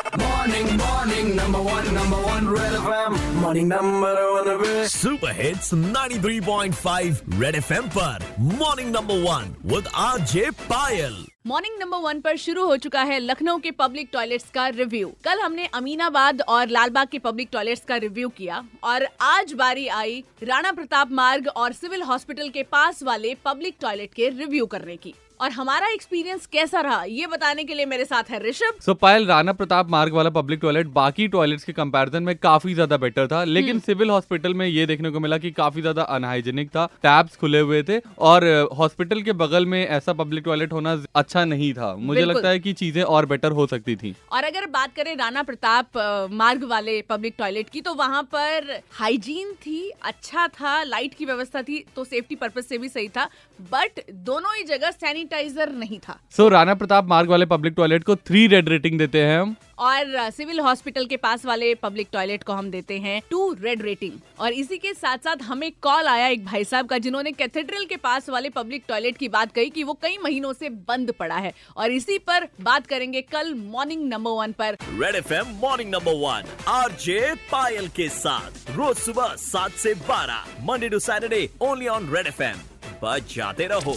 Morning, morning, number one, number one, Red FM. Morning, number one, Red. Super hits 93.5 Red FM पर. Morning number one with RJ Payal morning number one पर शुरू हो चुका है लखनऊ के public toilets का review कल हमने अमीनाबाद और लालबाग के पब्लिक टॉयलेट्स का रिव्यू किया और आज बारी आई राणा प्रताप मार्ग और सिविल हॉस्पिटल के पास वाले पब्लिक टॉयलेट के रिव्यू करने की. और हमारा एक्सपीरियंस कैसा रहा ये बताने के लिए मेरे साथ है ऋषभ। सो so, पायल राणा प्रताप मार्ग वाला पब्लिक टॉयलेट बाकी टॉयलेट्स के कंपैरिजन में काफ़ी ज़्यादा बेटर था। लेकिन हम्म। सिविल हॉस्पिटल में ये देखने को मिला कि काफ़ी ज़्यादा अनहाइजेनिक था। टैब्स खुले हुए थे और हॉस्पिटल के बगल में ऐसा पब्लिक टॉयलेट होना अच्छा नहीं था। मुझे लगता है कि चीज़ें और बेटर हो सकती थी। और अगर बात करें राणा प्रताप मार्ग वाले पब्लिक टॉयलेट की तो वहाँ पर हाइजीन थी अच्छा था लाइट की व्यवस्था थी तो सेफ्टी पर्पज से भी सही था बट दोनों ही जगह सैनिटाइजर नहीं था। सो राणा प्रताप मार्ग वाले पब्लिक टॉयलेट को थ्री रेड रेटिंग देते हैं हम। और सिविल हॉस्पिटल के पास वाले पब्लिक टॉयलेट को हम देते हैं टू रेड रेटिंग। और इसी के साथ साथ हमें कॉल आया एक भाई साहब का, जिन्होंने कैथेड्रल के पास वाले पब्लिक टॉयलेट की बात कही कि वो कई महीनों से बंद पड़ा है। और इसी पर बात करेंगे कल मॉर्निंग नंबर वन पर। Red FM morning number one, RJ Payal के साथ, रोज सुबह सात से बारह, Monday to Saturday only on Red F FM. बजाते रहो।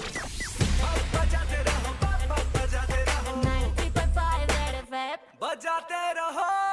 बजाते रहो।